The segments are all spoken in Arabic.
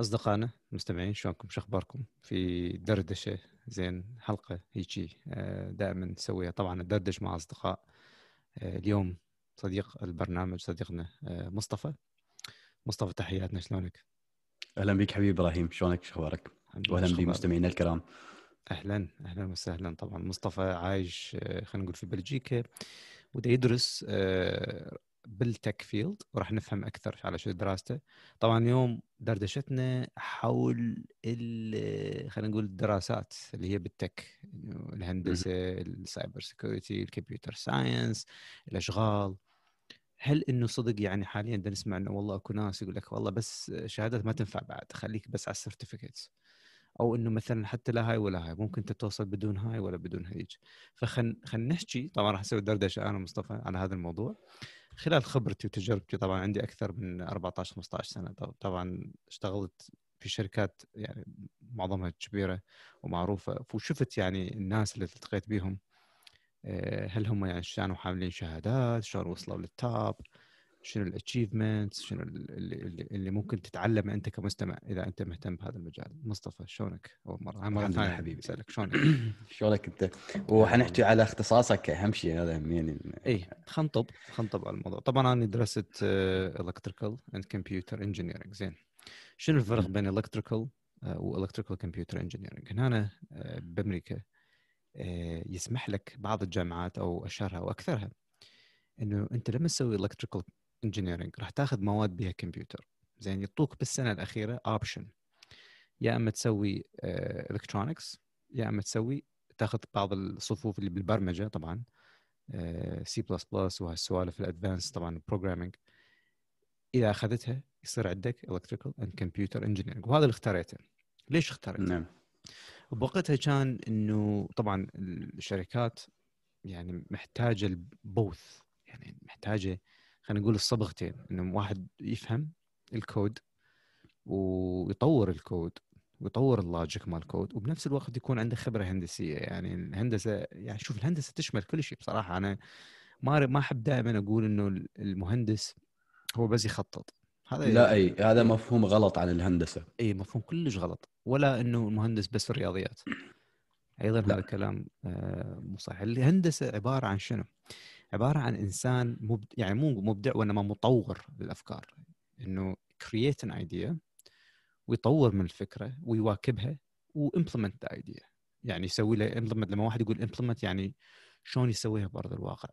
أصدقائنا المستمعين شلونكم شو أخباركم؟ في دردشة. زين حلقة هيجي. آه، دائما نسويها. طبعا ندردش مع أصدقاء. آه، اليوم صديق البرنامج صديقنا آه، مصطفى. مصطفى تحياتنا. شلونك؟ أهلا بك حبيبي إبراهيم. شلونك؟ شو أخبارك؟ واهلا بمستمعينا الكرام. أهلا. أهلا وسهلا طبعا. مصطفى عايش خلينا نقول في بلجيكا وده يدرس بال tech field وراح نفهم أكثر على شو دراسته. طبعا اليوم دردشتنا حول خلينا نقول الدراسات اللي هي بالتك الهندسة ال cyber security ال computer science الأشغال. هل إنه صدق يعني حاليا بدنا نسمع إنه والله أكو ناس يقول لك والله بس شهادات ما تنفع بعد خليك بس على ال certificates أو إنه مثلا حتى لا هاي ولا هاي ممكن أنت توصل بدون هاي ولا بدون هيج. فخل خل نحكي طبعا راح أسوي دردشة أنا ومصطفى على هذا الموضوع. خلال خبرتي وتجربتي طبعا عندي أكثر من 14 15 سنة. طبعا اشتغلت في شركات يعني معظمها كبيرة ومعروفة وشفت يعني الناس اللي التقيت بهم آه، هل هم يعني كانوا حاملين شهادات شلون وصلوا لل top شنو ال achievements شنو اللي, اللي ممكن تتعلم أنت كمستمع إذا أنت مهتم بهذا المجال. مصطفى شلونك؟ أول مرة. مرة ثانية حبيبي. اسالك شلونك؟ شلونك أنت؟ وحنحكي على اختصاصك اهم شيء هذا يعني اي خنطب خنطب على الموضوع. طبعا أنا درست electrical and computer engineering زين. شنو الفرق بين ال electrical وال electrical computer engineering هنا آه، بأمريكا آه، يسمح لك بعض الجامعات أو أشهرها وأكثرها إنه أنت لما تسوي electrical engineering راح تاخذ مواد بها كمبيوتر. زين يعطوك بالسنة الأخيرة option يا إما تسوي electronics آه، يا إما تسوي تاخذ بعض الصفوف اللي بالبرمجة طبعا C plus plus وهالسوالف ال advanced طبعا programming إذا أخذتها يصير عندك electrical and computer engineering وهذا اللي اختاريته ليش اخترته؟ نعم. بوقتها كان إنه طبعا الشركات يعني محتاجة ال both يعني محتاجة خلينا نقول الصبغتين إنه واحد يفهم الكود ويطور الكود ويطور اللوجيك مال الكود وبنفس الوقت يكون عنده خبرة هندسية. يعني الهندسة يعني شوف الهندسة تشمل كل شيء بصراحة. أنا ما ما أحب دائما أقول إنه المهندس هو بس يخطط. هذا لا أي هذا مفهوم غلط عن الهندسة. أي مفهوم كلش غلط. ولا إنه المهندس بس الرياضيات. أيضا هذا الكلام آه، مو صحيح. الهندسة عبارة عن شنو؟ عبارة عن إنسان مبدع يعني مو مبدع وإنما مطور للأفكار. إنه create an idea ويطور من الفكرة ويواكبها و implement the idea يعني يسوي له implement لما واحد يقول implement يعني شلون يسويها بأرض الواقع.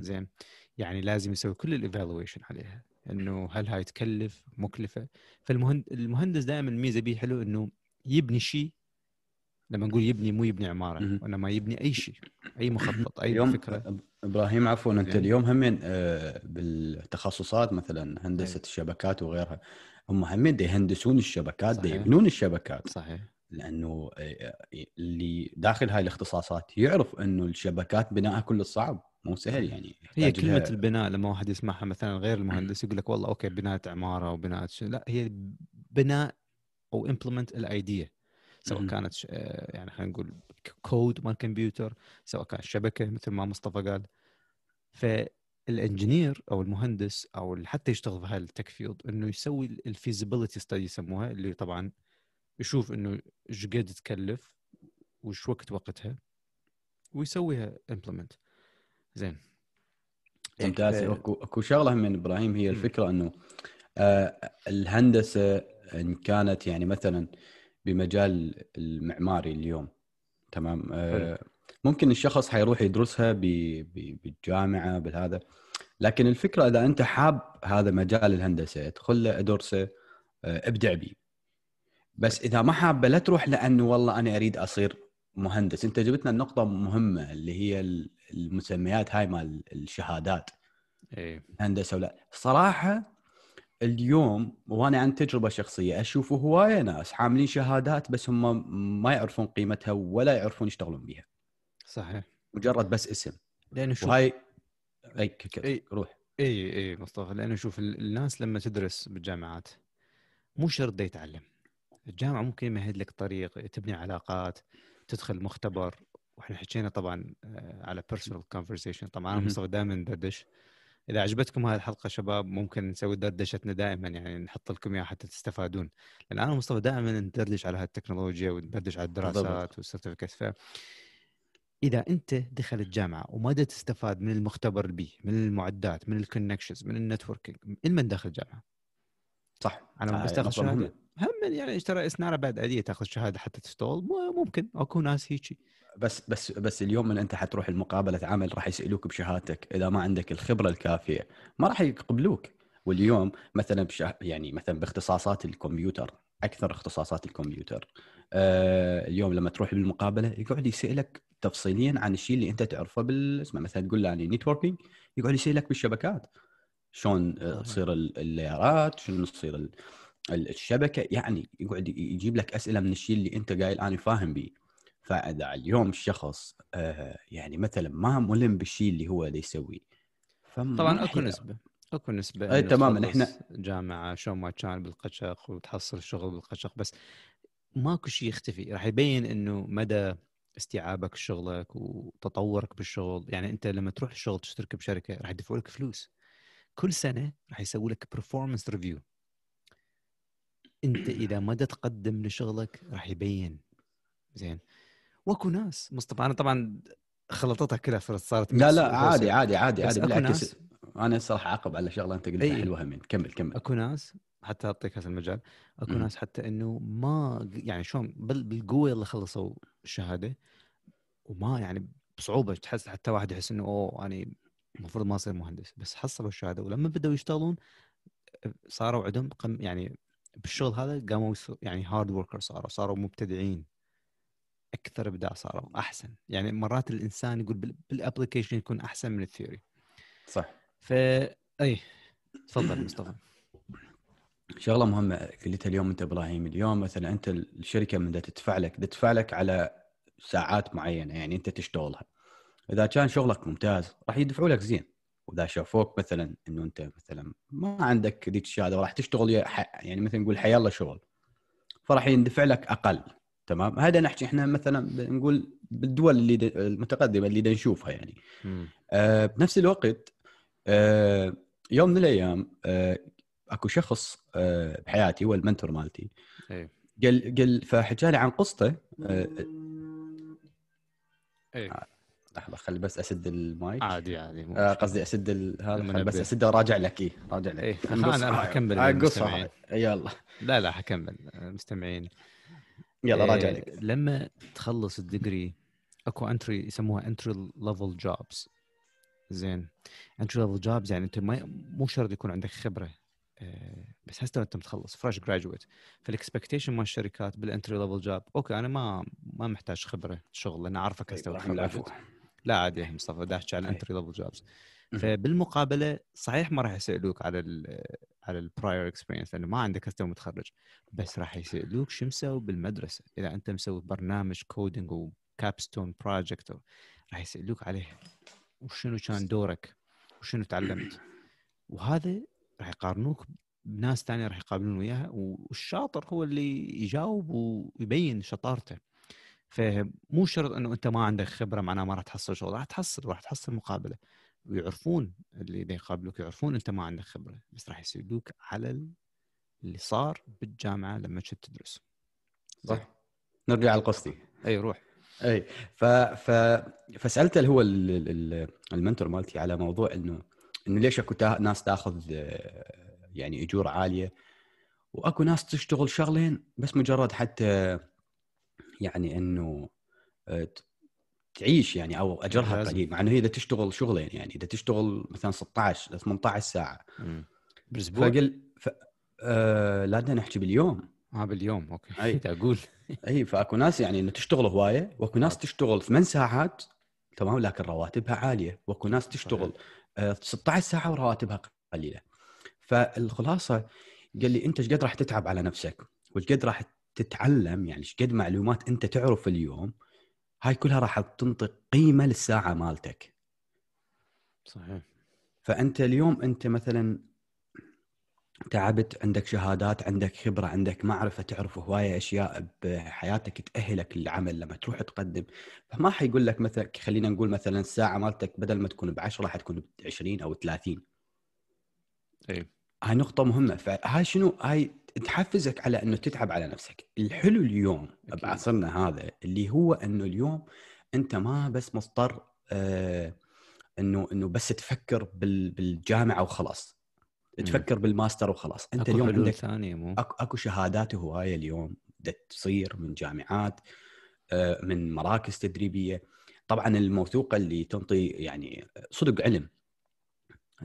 زين؟ يعني لازم يسوي كل ال evaluation عليها. إنه هل هاي تكلف مكلفة؟ فالمهندس دائما الميزة به حلو إنه يبني شيء لما نقول يبني مو يبني عمارة وإنما يبني أي شيء أي مخطط أي فكرة. إبراهيم عفوا أنت يعني. اليوم همين آه، بالتخصصات مثلا هندسة أي. الشبكات وغيرها. هم همين يهندسون الشبكات يبنون الشبكات. صحيح. لأنه آه، اللي داخل هاي الاختصاصات يعرف إنه الشبكات بنائها كل صعب مو سهل يعني هي كلمة لها... البناء لما واحد يسمعها مثلا غير المهندس يقول لك والله أوكي بناء عمارة وبناء لا هي بناء أو implement ال idea سواء كانت آه، يعني خلينا نقول كود مال كمبيوتر سواء كانت شبكة مثل ما مصطفى قال. فال engineer أو المهندس أو حتى يشتغل في هاي ال tech field إنه يسوي ال feasibility study يسموها اللي طبعا يشوف إنه إيش قد تكلف وش وقت وقتها ويسويها implement زين. ممتاز. اكو أكو شغلة من إبراهيم هي الفكرة إنه آه الهندسة إن كانت يعني مثلا بمجال المعماري اليوم تمام؟ آه ممكن الشخص حيروح يدرسها بالجامعة بهذا. لكن الفكرة إذا أنت حاب هذا مجال الهندسة ادخل له ادرسه آه ابدع به بس إذا ما حابه لا تروح لأنه والله أنا أريد أصير مهندس. أنت جبتنا النقطة مهمة اللي هي المسميات هاي مال الشهادات. إيه. هندسه ولا. صراحة اليوم وأنا عن تجربة شخصية أشوف هواية ناس حاملين شهادات بس هم ما يعرفون قيمتها ولا يعرفون يشتغلون بها صحيح. مجرد بس اسم. لأنه شوف وهاي أي إي روح. إي إي مصطفى لأنه شوف الناس لما تدرس بالجامعات مو شرط يتعلم. الجامعة ممكن يمهد لك طريق تبني علاقات تدخل مختبر. وإحنا حكينا طبعا آه، على بيرسونال كونفرسيشن طبعا أنا مصطفى دائما ندردش إذا عجبتكم هذه الحلقة شباب ممكن نسوي دردشتنا دائما يعني نحط لكم إياها حتى تستفادون. لأن أنا ومصطفى دائما ندردش على هالتكنولوجيا وندردش على الدراسات والسيرتيفيكت ف إذا أنت دخلت جامعة وما تستفاد من المختبر البي من المعدات من الكونكشنز من النتوركينج من داخل جامعه صح. أنا بس تاخذ شهاده هم يعني ترى استناره بعد عادية تأخذ شهادة حتى تشتغل ممكن أكو ناس هيجي. بس بس بس اليوم من أنت حتروح المقابله عمل راح يسألوك بشهادتك إذا ما عندك الخبرة الكافية ما راح يقبلوك. واليوم مثلا بشه... يعني مثلا باختصاصات الكمبيوتر أكثر اختصاصات الكمبيوتر. آه اليوم لما تروح بالمقابله يقعد يسألك تفصيليا عن الشيء اللي أنت تعرفه بالاسم مثلا تقول له يعني نتوركينج يقعد يسألك بالشبكات. شلون تصير اللايرات شلون تصير الشبكة. يعني يقعد يجيب لك أسئلة من الشيء اللي أنت قايل أنا فاهم به فإذا اليوم الشخص آه يعني مثلا ما ملم بالشيء اللي هو اللي يسويه طبعا أكو نسبة أكو نسبة أي تماما. إحنا جامعة شلون ما كان بالقشق وتحصل شغل بالقشق بس ماكو شيء يختفي. راح يبين إنه مدى استيعابك شغلك وتطورك بالشغل. يعني أنت لما تروح الشغل تشترك بشركة راح يدفعوا لك فلوس. كل سنة راح يسوي لك performance review أنت إذا ما تقدم لشغلك راح يبين. زين؟ وأكو ناس مصطفى أنا طبعا خلطتها كلها صارت لا لا عادي عادي عادي عادي بالعكس. أنا صراحة عقب على شغلة أنت قلتها حلوة همين كمل كمل. أكو ناس حتى أعطيك هذا المجال. أكو. ناس حتى إنه ما يعني شلون بالقوة اللي خلصوا الشهادة وما يعني بصعوبة تحس حتى واحد يحس إنه أوه أنا المفروض ما أصير مهندس. بس حصلوا الشهادة ولما بدأوا يشتغلون صاروا عندهم قم يعني بالشغل هذا قاموا يعني hard worker صاروا صاروا مبتدعين. أكثر إبداع صاروا أحسن. يعني مرات الإنسان يقول بال application يكون أحسن من ال theory صح. ف اي تفضل مصطفى. شغلة مهمة قلتها اليوم أنت إبراهيم اليوم مثلا أنت الشركة من تدفع لك تدفع لك على ساعات معينة يعني أنت تشتغلها. إذا كان شغلك ممتاز راح يدفعوا لك زين. وإذا شافوك مثلا إنه أنت مثلا ما عندك ذيك الشهادة وراح تشتغل يعني مثلا نقول حي الله شغل فراح يندفع لك أقل. تمام؟ هذا نحكي إحنا مثلا نقول بالدول اللي المتقدمة اللي نشوفها يعني. آه بنفس الوقت آه يوم من الأيام آه اكو شخص آه بحياتي هو المنتور مالتي. أيه. قال قال فحكى لي عن قصته آه إيه. لحظة خلي بس أسد المايك. عادي عادي آه قصدي أسد هذا بس أسده وراجع لك إيه راجع لك. إيه أنا راح أكمل المستمعين. يلا. لا لا حكمل المستمعين يلا راجع لك. إيه لما تخلص ال degree أكو entry يسموها entry level jobs زين. entry level jobs يعني أنت ما مو شرط يكون عندك خبرة. آه، بس هسه انت متخلص fresh graduate فال expectation مال الشركات بال entry level job okay أنا ما ما محتاج خبرة شغل لأن أعرفك هسه لا عادي يا مصطفى داش على ال entry level jobs فبالمقابلة صحيح ما راح يسألوك على ال على ال prior experience لأنه ما عندك هسه متخرج بس راح يسألوك شو مسوي بالمدرسة. إذا أنت مسوي برنامج coding و capstone project راح يسألوك عليه. وشنو كان دورك؟ وشنو تعلمت؟ وهذا راح يقارنوك بناس ثانية راح يقابلون وياها والشاطر هو اللي يجاوب ويبين شطارته. فمو شرط إنه أنت ما عندك خبرة معناه ما راح تحصل شغل راح تحصل راح تحصل مقابلة. ويعرفون اللي يقابلوك يعرفون أنت ما عندك خبرة بس راح يسالوك على اللي صار بالجامعة لما كنت تدرس. صح. نرجع على قصتي إي روح. إي ف ف فسالته اللي هو المنتور مالتي على موضوع إنه إنه ليش أكو ناس تاخذ يعني أجور عالية؟ وأكو ناس تشتغل شغلين بس مجرد حتى يعني إنه آه، تعيش يعني أو أجرها قليل مع إنه هي إذا تشتغل شغلين يعني إذا تشتغل مثلا 16 18 ساعة. بالأسبوع؟ فقل ف... آه لا نحكي باليوم. آه باليوم. أوكي. أي. أقول أي فأكو ناس يعني إنه تشتغل هواية وأكو ناس تشتغل ثمان ساعات تمام لكن رواتبها عالية. وأكو ناس تشتغل آه 16 ساعة ورواتبها قليلة. فالخلاصة قال لي أنت إيش قد راح تتعب على نفسك؟ وإيش قد راح تتعلم؟ يعني إيش قد معلومات أنت تعرف اليوم؟ هاي كلها راح تنطي قيمة للساعة مالتك. صحيح. فأنت اليوم أنت مثلا تعبت عندك شهادات عندك خبرة عندك معرفة تعرف هواية أشياء بحياتك تأهلك للعمل لما تروح تقدم. فما حيقول لك مثلا خلينا نقول مثلا الساعة مالتك بدل ما تكون ب 10 راح تكون ب 20 أو 30 اي هاي نقطة مهمة. فهاي شنو؟ هاي تحفزك على إنه تتعب على نفسك. الحلو اليوم أكيد. بعصرنا هذا اللي هو إنه اليوم أنت ما بس مضطر آه إنه إنه بس تفكر بال بالجامعة وخلاص. تفكر بالماستر وخلاص. أنت أكو اليوم عندك ثانية مو؟ اكو, أكو شهادات وهوايه اليوم تصير من جامعات آه، من مراكز تدريبية. طبعا الموثوقة اللي تنطي يعني صدق علم.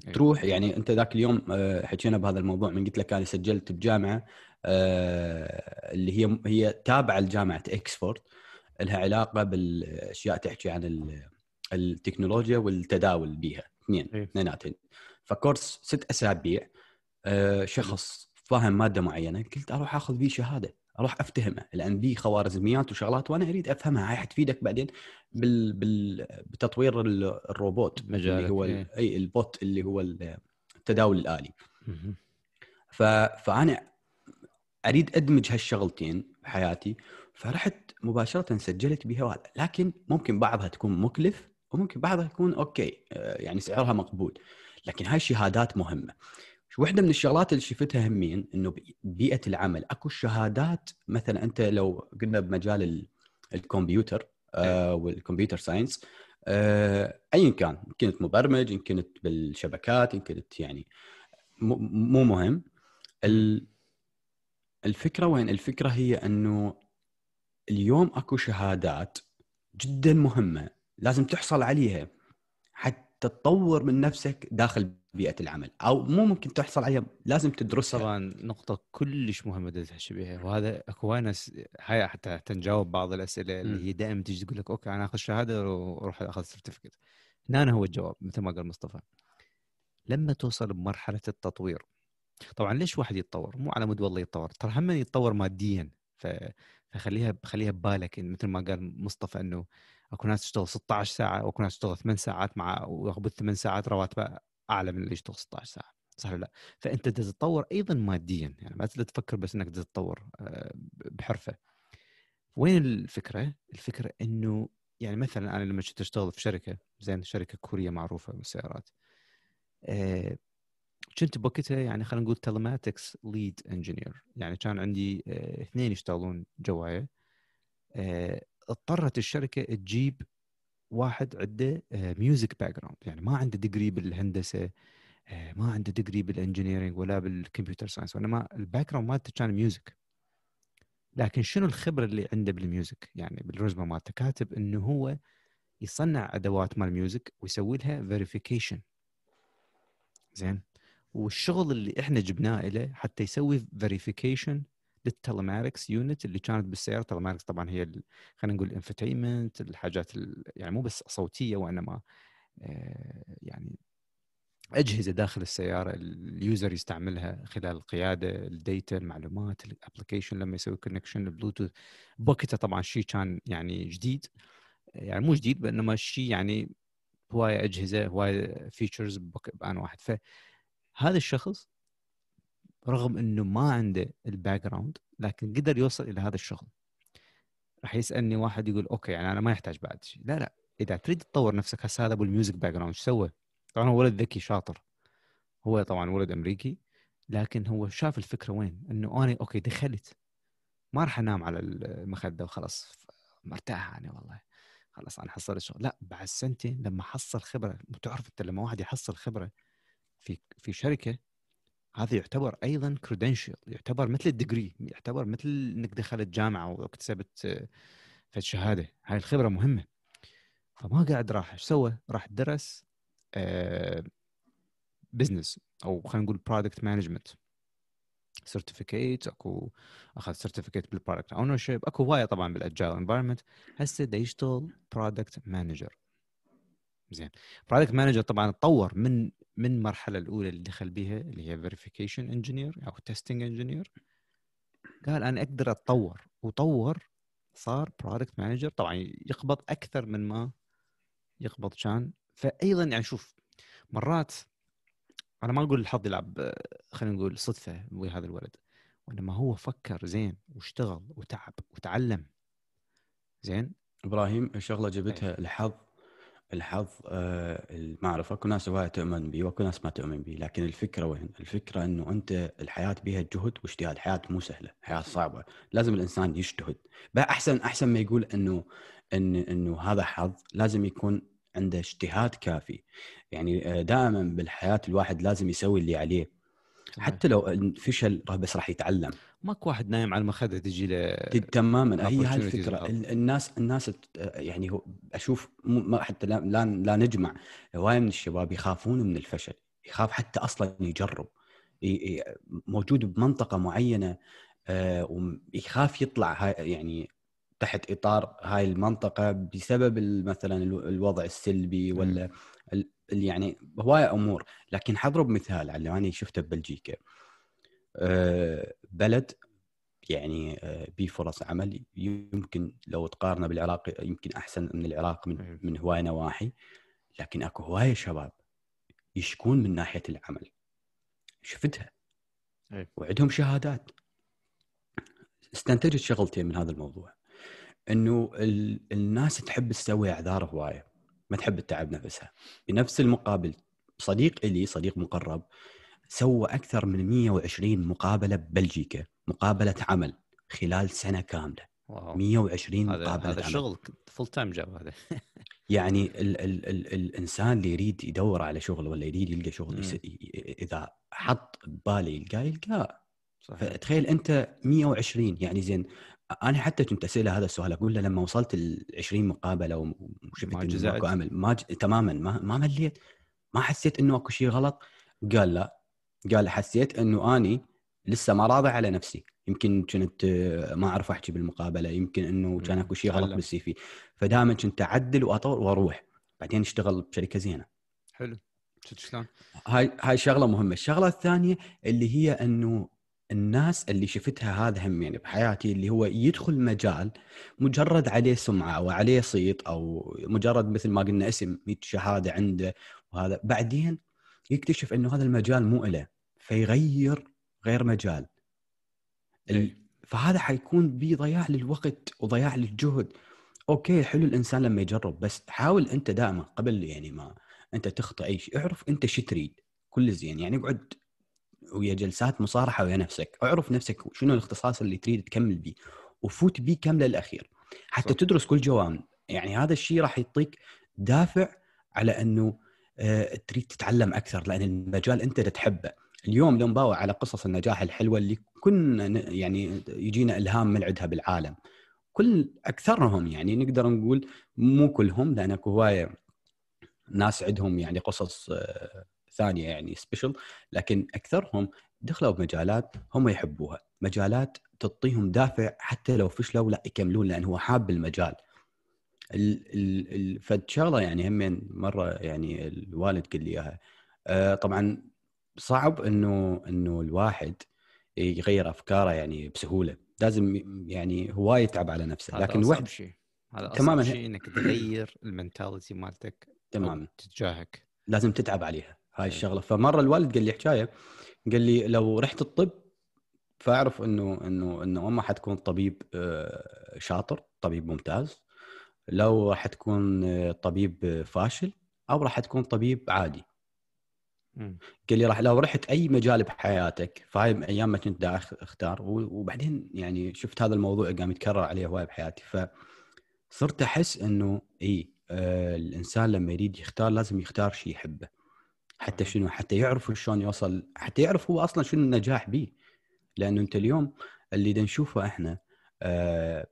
أي. تروح يعني أنت ذاك اليوم آه، حكينا بهذا الموضوع من قلت لك أنا سجلت بجامعة آه، اللي هي هي تابعة لجامعة إكسفورد لها علاقة بالأشياء تحكي عن ال- التكنولوجيا والتداول بيها. اثنين أي. اثنيناتين ف course ست أسابيع آه، شخص فاهم مادة معينة قلت أروح آخذ بيه شهادة أروح أفتهمه لأن بيه خوارزميات وشغلات وأنا أريد أفهمها هاي حتفيدك بعدين بال... بال... بتطوير ال- الروبوت اللي مجالك، هو إيه. ال... أي ال bot اللي هو ال- التداول الآلي. ف... فأنا أريد أدمج هالشغلتين بحياتي فرحت مباشرة سجلت بها لكن ممكن بعضها تكون مكلف وممكن بعضها يكون okay آه، يعني سعرها مقبول لكن هاي الشهادات مهمة. شو واحدة من الشغلات اللي شفتها همين إنه بيئة العمل. أكو شهادات مثلا أنت لو قلنا بمجال ال- الكمبيوتر آه وال computer science آه ايا كان. إن كنت مبرمج إن كنت بالشبكات إن كنت يعني مو مهم. ال- الفكرة وين؟ الفكرة هي إنه اليوم أكو شهادات جدا مهمة لازم تحصل عليها. حتى تطور من نفسك داخل بيئة العمل أو مو ممكن تحصل عليها لازم تدرسها طبعا نقطة كلش مهمة بدها تحكي بها وهذا أكو ناس هاي حتى حتى نجاوب بعض الأسئلة مم. اللي هي دائما تيجي تقول لك okay أنا أخذ شهادة وأروح أخذ certificate هنا أنا هو الجواب مثل ما قال مصطفى لما توصل بمرحلة التطوير طبعا ليش واحد يتطور؟ مو على مود والله يتطور ترى هم يتطور ماديا ف... فخليها خليها ببالك مثل ما قال مصطفى إنه اكو ناس تشتغل 16 ساعة واكو ناس تشتغل 8 ساعات مع وياخذ 8 ساعات رواتبه أعلى من اللي يشتغل 16 ساعة صح لا؟ فأنت تتطور أيضا ماديا يعني ما تفكر بس إنك تتطور آه، بحرفة وين الفكرة؟ الفكرة إنه يعني مثلا أنا لما كنت أشتغل في شركة زين شركة كورية معروفة بالسيارات آه، كنت بوقتها يعني خلينا نقول telematics lead engineer يعني كان عندي آه، اثنين يشتغلون جوايا اضطرت الشركة تجيب واحد عنده music background يعني ما عنده degree بالهندسة آه، ما عنده degree بال engineering ولا بال computer science وإنما ال background مالته كان music لكن شنو الخبرة اللي عنده بال music يعني بال resume مالته. كاتب إنه هو يصنع أدوات مال music ويسوي لها verification زين؟ والشغل اللي إحنا جبناه له حتى يسوي verification لل telematics unit اللي كانت بالسيارة. telematics طبعا هي خلينا نقول ال infotainment الحاجات ال- يعني مو بس صوتية وإنما آه، يعني أجهزة داخل السيارة ال user يستعملها خلال القيادة ال data المعلومات ال application لما يسوي connection ال Bluetooth بوقتها طبعا شيء كان يعني جديد يعني مو جديد بإنما شيء يعني هواية أجهزة هواية features بآن واحد. فهذا الشخص رغم إنه ما عنده ال background لكن قدر يوصل إلى هذا الشغل. راح يسألني واحد يقول okay يعني أنا ما يحتاج بعد شيء. لا لا إذا تريد تطور نفسك هسه هذا أبو ال music background إيش سوى؟ طبعا هو ولد ذكي شاطر. هو طبعا ولد أمريكي لكن هو شاف الفكرة وين؟ إنه أنا okay دخلت. ما راح أنام على المخدة وخلاص مرتاح أنا والله. خلاص أنا حصلت شغل لا بعد سنتين لما حصل خبرة تعرف أنت لما واحد يحصل خبرة في في شركة هذا يعتبر أيضا credential يعتبر مثل ال degree يعتبر مثل إنك دخلت جامعة واكتسبت آه، فد شهادة. هاي الخبرة مهمة. فما قاعد راح إيش سوى؟ راح درس business أو خلينا نقول product management certificate أكو أخذ certificate بال product ownership أكو هواية طبعا بال agile environment هسه يشتغل product manager زين. product manager طبعا تطور من من المرحله الأولى اللي دخل بيها اللي هي verification engineer أو testing engineer قال أنا أقدر أتطور وطور صار product manager طبعا يقبض أكثر من ما يقبض كان. فايضا يعني شوف مرات أنا ما أقول الحظ يلعب خلينا نقول صدفة ويا هذا الولد. وإنما هو فكر زين واشتغل وتعب وتعلم. زين؟ إبراهيم شغله جبتها الحظ الحظ آه اعرف اكو ناس هوايه تؤمن به واكو ناس ما تؤمن به لكن الفكرة وين؟ الفكرة إنه أنت الحياة بها جهد واجتهاد، الحياة مو سهلة، حياه صعبة، لازم الإنسان يجتهد، بقى أحسن أحسن ما يقول إنه إن إنه هذا حظ لازم يكون عنده اجتهاد كافي. يعني آه، دائما بالحياة الواحد لازم يسوي اللي عليه. حتى لو فشل بس راح يتعلم. ماكو واحد نايم على المخدة تجي له تماما. هي هاي الفكرة. الناس الناس يعني أشوف ما حتى لا, لا, لا نجمع. هواية من الشباب يخافون من الفشل. يخاف حتى أصلا يجرب. موجود بمنطقة معينة آه، ويخاف يطلع يعني تحت إطار هاي المنطقة بسبب مثلا الوضع السلبي ولا يعني هواية أمور لكن حضرب مثال على اللي أنا شفته ببلجيكا آه، بلد يعني آه، بي فرص عمل يمكن لو تقارنه بالعراق يمكن أحسن من العراق من من هواية نواحي لكن أكو هواية شباب يشكون من ناحية العمل. شفتها. وعندهم شهادات. استنتجت شغلتين من هذا الموضوع. إنه الناس تحب تسوي أعذار هواية. ما تحب تتعب نفسها. بنفس المقابل صديق لي صديق مقرب سوى أكثر من 120 مقابلة ببلجيكا مقابلة عمل خلال سنة كاملة. wow. 120 هذا مقابلة هذا شغل full time job هذا. يعني ال ال ال الإنسان اللي يريد يدور على شغل ولا يريد يلقى شغل إذا حط بباله يلقاه يلقاه. صحيح. فتخيل أنت 120 يعني زين أنا حتى كنت أسأله هذا السؤال أقول له لما وصلت ال 20 مقابلة وشفت إنه ماكو امل ما ج... تماما ما ما مليت. ما حسيت إنه أكو شيء غلط. قال لا. قال حسيت إنه أني لسه ما راضي على نفسي. يمكن كنت ما أعرف أحكي بالمقابلة. يمكن إنه كان أكو شيء غلط بالسي في. فدائما كنت أعدل وأطور وأروح. بعدين اشتغل بشركة زينة. حلو. شلون؟ هاي هاي شغلة مهمة، الشغلة الثانية اللي هي إنه الناس اللي شفتها هذا هم يعني بحياتي اللي هو يدخل مجال مجرد عليه سمعة أو عليه صيت أو مجرد مثل ما قلنا اسم شهادة عنده وهذا. بعدين يكتشف إنه هذا المجال مو له فيغير غير مجال. فهذا حيكون بضياع للوقت وضياع للجهد. okay حلو الإنسان لما يجرب بس حاول أنت دائما قبل يعني ما أنت تخطئ أي شيء اعرف أنت شو تريد كل زين. يعني اقعد ويا جلسات مصارحة ويا نفسك. اعرف نفسك شنو الاختصاص اللي تريد تكمل به وفوت به كامله للأخير. حتى صح. تدرس كل جوانب يعني هذا الشيء راح يعطيك دافع على إنه آه، تريد تتعلم أكثر لأن المجال أنت تحبه. اليوم لو نباوع على قصص النجاح الحلوة اللي كنا يعني يجينا إلهام من عندها بالعالم. كل أكثرهم يعني نقدر نقول مو كلهم لأن اكو هواية ناس عندهم يعني قصص آه، ثانية يعني سبيشل لكن أكثرهم دخلوا بمجالات هم يحبوها. مجالات تعطيهم دافع حتى لو فشلوا لا يكملون لأن هو حاب المجال. فد شغله يعني هم مرة يعني الوالد قال لي إياها. آه، طبعا صعب إنه إنه الواحد يغير أفكاره يعني بسهولة. لازم يعني هو يتعب على نفسه. لكن الواحد شيء. هذا تماما. شيء إنك تغير المنتاليتي مالتك تماما. تجاهك. لازم تتعب عليها. هاي إيه. الشغلة. فمرة الوالد قال لي حكاية قال لي لو رحت الطب فأعرف إنه إنه إنه اما حتكون طبيب آه، شاطر طبيب ممتاز. لو راح تكون آه، طبيب فاشل أو راح تكون طبيب عادي. قال لي راح لو رحت أي مجال بحياتك فهاي أيام ما كنت أختار. وبعدين يعني شفت هذا الموضوع قام يتكرر عليه هواي بحياتي. فصرت أحس إنه اي آه الإنسان لما يريد يختار لازم يختار شيء يحبه. حتى شنو حتى يعرف شلون يوصل حتى يعرف هو أصلا شنو النجاح به لأنه أنت اليوم اللي نشوفه إحنا آه،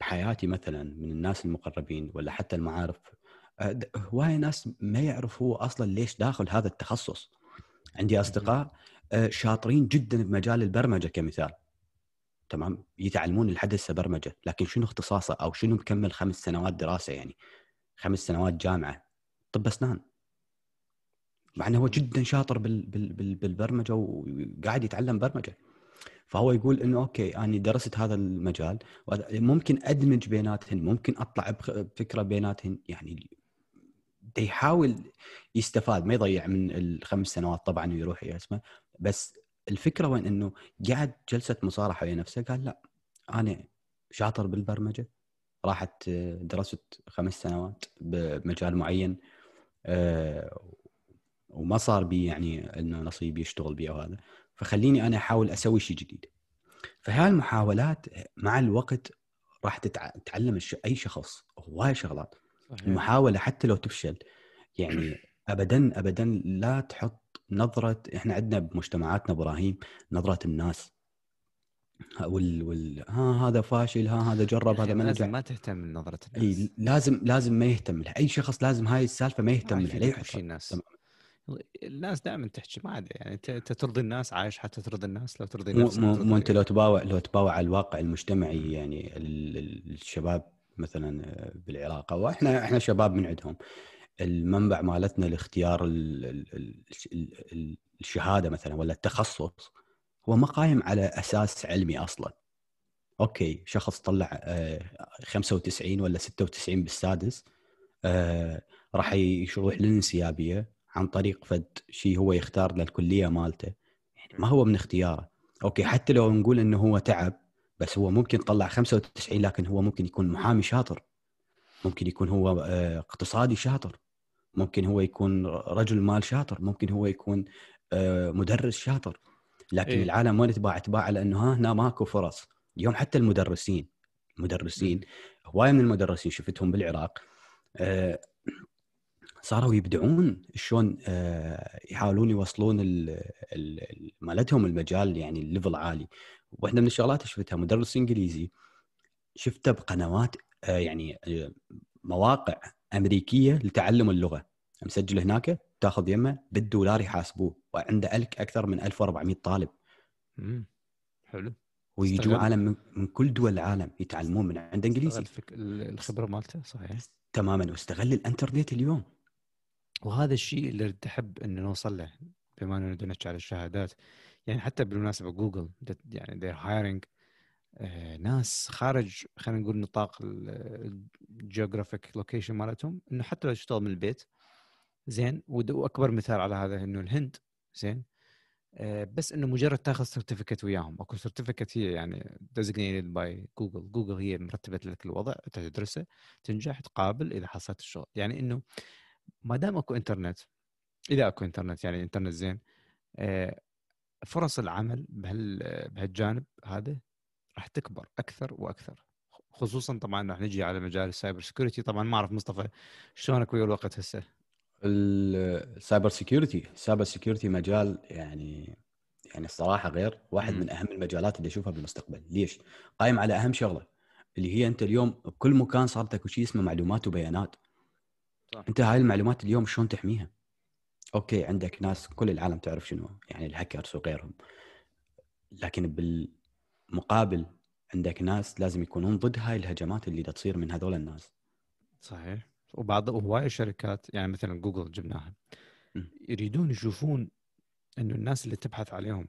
بحياتي مثلا من الناس المقربين ولا حتى المعارف آه، هواي ناس ما يعرف هو أصلا ليش داخل هذا التخصص. عندي أصدقاء آه، شاطرين جدا بمجال البرمجة كمثال. تمام؟ يتعلمون الحدث برمجة لكن شنو اختصاصه أو شنو مكمل خمس سنوات دراسة يعني؟ خمس سنوات جامعة. طب اسنان مع إنه هو جدا شاطر بال بال بال بالبرمجة وقاعد يتعلم برمجة. فهو يقول إنه أوكي أنا درست هذا المجال ممكن أدمج بيناتهن ممكن أطلع بفكره بيناتهن. يعني يحاول يستفاد ما يضيع من الخمس سنوات طبعا ويروح اسمه بس الفكرة وين؟ إنه قاعد جلسة مصارحة ويا نفسه قال لا أنا شاطر بالبرمجة. راحت درست خمس سنوات بمجال معين آه، وما صار بي يعني إنه نصيب يشتغل بي أو هذا. فخليني أنا أحاول أسوي شيء جديد. فهاي المحاولات مع الوقت راح تتعلم أي شخص هواي شغلات. صحيح. المحاولة حتى لو تفشل يعني ابدا ابدا لا تحط نظرة إحنا عندنا بمجتمعاتنا إبراهيم نظرة الناس. وال, وال... ها هذا فاشل ها هذا جرب هذا ما لازم ما تهتم بنظرة الناس. اي لازم لازم ما يهتم لها. أي شخص لازم هاي السالفة ما يهتم لها لا يحكي الناس. الناس دائما تحكي ما عاد يعني انت ترضي الناس عايش حتى ترضي الناس لو ترضي نفسك مو, مو أنت لو تباوع لو تباوع على الواقع المجتمعي يعني الشباب مثلا بالعراق أو إحنا إحنا شباب من عندهم المنبع مالتنا لاختيار الشهادة مثلا ولا التخصص هو ما قايم على أساس علمي أصلا okay شخص طلع 95 آه، ولا 96 بالسادس آه، راح يروح للانسيابية عن طريق فد شيء هو يختار للكليه مالته. يعني ما هو من اختياره. okay حتى لو نقول إنه هو تعب بس هو ممكن طلع 95 لكن هو ممكن يكون محامي شاطر. ممكن يكون هو آه، اقتصادي شاطر. ممكن هو يكون رجل مال شاطر. ممكن هو يكون مدرس شاطر. لكن إيه؟ العالم وين تباوع؟ تباوع على إنه ها هنا ماكو فرص. اليوم حتى المدرسين مدرسين هواي من المدرسين شفتهم بالعراق آه صاروا يبدعون شلون آه يحاولون يوصلون مالتهم المجال يعني ال level عالي. واحدة من الشغلات شفتها مدرس إنجليزي شفته بقنوات آه يعني آه مواقع أمريكية لتعلم اللغة. مسجل هناك تاخذ يمه بالدولار يحاسبوه وعنده ألك أكثر من 1400 طالب. امم حلو. ويجوا عالم من, من كل دول العالم يتعلمون من عند إنجليزي. الخبرة مالته صحيح. تماما. واستغل الإنترنت اليوم. وهذا الشيء اللي تحب انه نوصل له بما إنه نحكي على الشهادات. يعني حتى بالمناسبة جوجل يعني they're hiring آه ناس خارج خلينا نقول نطاق ال geographic location مالتهم إنه حتى لو تشتغل من البيت زين واكبر مثال على هذا إنه الهند زين آه، بس إنه مجرد تاخذ certificate وياهم. أكو certificate هي يعني designated by جوجل جوجل هي مرتبة لك الوضع تدرسه تنجح تقابل إذا حصلت الشغل. يعني إنه ما دام أكو إنترنت إذا أكو إنترنت يعني إنترنت زين آه، فرص العمل بهال بهالجانب هذا راح تكبر أكثر وأكثر. خصوصا طبعا راح نجي على مجال ال cyber security طبعا ما أعرف مصطفى شلونك ويا الوقت هسه؟ ال cyber security ال cyber security مجال يعني يعني الصراحة غير واحد من أهم المجالات اللي أشوفها بالمستقبل. ليش؟ قايم على أهم شغلة اللي هي أنت اليوم بكل مكان صارت اكو شيء اسمه معلومات وبيانات. صح. أنت هاي المعلومات اليوم شلون تحميها؟ okay عندك ناس كل العالم تعرف شنو يعني الهاكرز وغيرهم. لكن بالمقابل عندك ناس لازم يكونون ضد هاي الهجمات اللي تصير من هذول الناس. صحيح. وبعض هواي الشركات يعني مثلا جوجل جبناها يريدون يشوفون إنه الناس اللي تبحث عليهم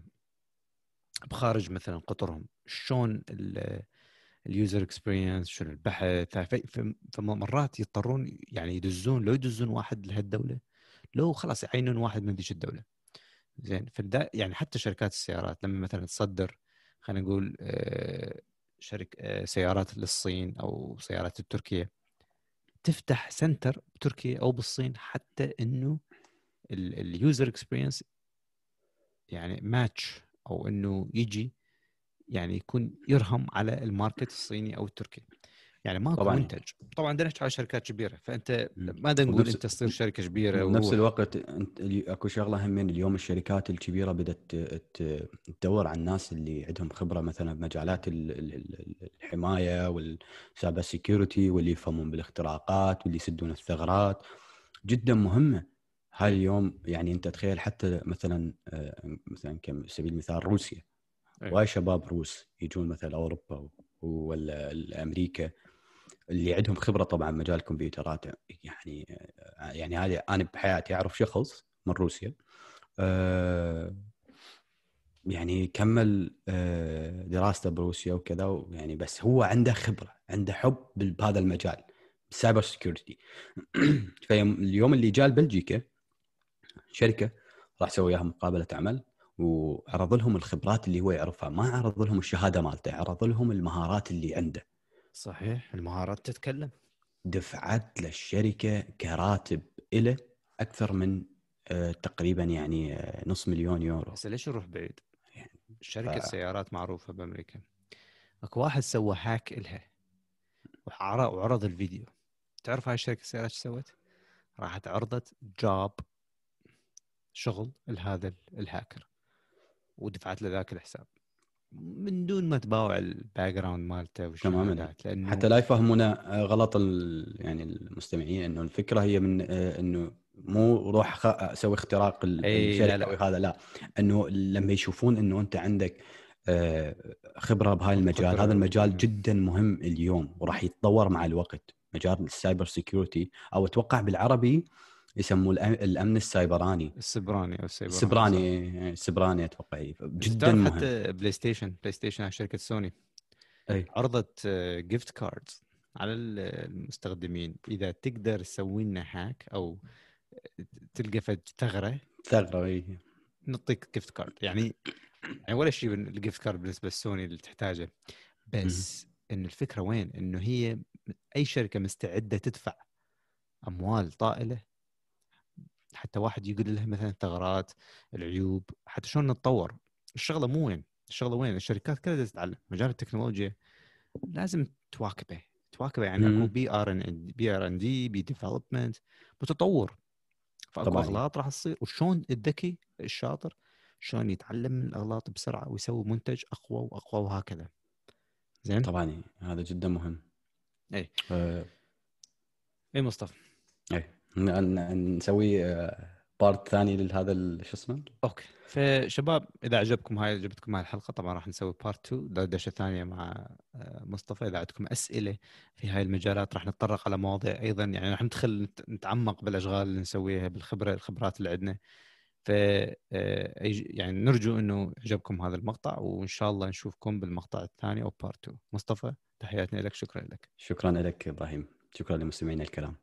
بخارج مثلا قطرهم شلون ال user experience شنو البحث فمرات يضطرون يعني يدزون لو يدزون واحد لهالدولة لو خلاص يعينون واحد من ذيك الدولة. زين فدا يعني حتى شركات السيارات لما مثلا تصدر خلينا نقول آه، شركه آه، سيارات للصين أو سيارات التركية تفتح center بتركيا أو بالصين حتى إنه ال user experience يعني ماتش أو إنه يجي يعني يكون يرهم على ال market الصيني أو التركي. يعني ماكو طبعا. منتج. طبعا بدنا نحكي على شركات كبيرة. فأنت ما نقول أنت تصير شركة كبيرة بنفس الوقت أنت أكو شغلة همين. اليوم الشركات الكبيرة بدأت تدور على الناس اللي عندهم خبرة مثلا بمجالات الحماية وال cyber security واللي يفهمون بالاختراقات واللي يسدون الثغرات. جدا مهمة. هاي اليوم يعني أنت تخيل حتى مثلا آه، مثلا على سبيل المثال روسيا. وايد شباب روس يجون مثلا أوروبا ولا أمريكا اللي عندهم خبرة طبعا مجال الكمبيوترات يعني يعني هذه أنا بحياتي أعرف شخص من روسيا آه، يعني كمل آه، دراسته بروسيا وكذا يعني بس هو عنده خبرة عنده حب بهذا المجال ال cyber security فاليوم اللي جاء لبلجيكا شركة راح سوي وياهم مقابلة عمل. وعرض لهم الخبرات اللي هو يعرفها. ما عرض لهم الشهادة مالته عرض لهم المهارات اللي عنده. صحيح المهارات تتكلم. دفعت للشركه كراتب له أكثر من آه، تقريبا يعني آه، نص مليون يورو. بس ليش نروح بعيد؟ يعني شركة ف... سيارات معروفة بأمريكا. اكو واحد سوى هاك إلها وعرض الفيديو. تعرف هاي الشركة السيارات إيش سوت؟ راحت عرضت جوب شغل لهذا الهاكر. ودفعت له ذاك الحساب. من دون ما تباوع ال background مالته تماما. لأنه حتى لا يفهمونا غلط يعني المستمعين إنه الفكرة هي من آه، إنه مو روح أسوي اختراق الشركة لا لا. هذا لا. إنه لما يشوفون إنه أنت عندك آه، خبرة بهاي المجال هذا المجال. جدا مهم اليوم وراح يتطور مع الوقت. مجال ال cyber security أو أتوقع بالعربي يسموه الأمن السايبراني. السبراني أو السيبراني السبراني السبراني أتوقع جدا مهم. حتى بلاي ستيشن بلاي ستيشن شركة سوني. أي. عرضت gift cards على المستخدمين. إذا تقدر تسوي لنا hack أو تلقى ثغرة. ثغرة اي نعطيك gift card يعني يعني ولا شيء ال gift card بالنسبة للسوني اللي تحتاجه. بس إن الفكرة وين؟ إنه هي أي شركة مستعدة تدفع أموال طائلة حتى واحد يقول له مثلا الثغرات العيوب حتى شلون نتطور. الشغلة مو وين الشغلة وين؟ الشركات كلها تتعلم. مجال التكنولوجيا لازم تواكبه. تواكبه يعني اكو بي R&D بي R&D بي development متطور فأكو أغلاط راح تصير. وشلون الذكي الشاطر شلون يتعلم من الأغلاط بسرعة ويسوي منتج أقوى وأقوى وهكذا. زين؟ طبعا. هذا جدا مهم. اي آه. اي مصطفى. اي نسوي part ثاني لهذا شو اسمه؟ okay. فشباب إذا عجبكم هاي عجبتكم هاي الحلقة طبعا راح نسوي part 2 دردشه ثانية مع آه، مصطفى. إذا عندكم أسئلة في هاي المجالات راح نتطرق على مواضيع أيضا. يعني راح ندخل نتعمق بالأشغال اللي نسويها بالخبرة الخبرات اللي عندنا. ف آه، يعني نرجو إنه عجبكم هذا المقطع وإن شاء الله نشوفكم بالمقطع الثاني أو part 2 مصطفى تحياتنا لك شكرا لك. شكرا لك إبراهيم. شكرا لمستمعينا الكرام.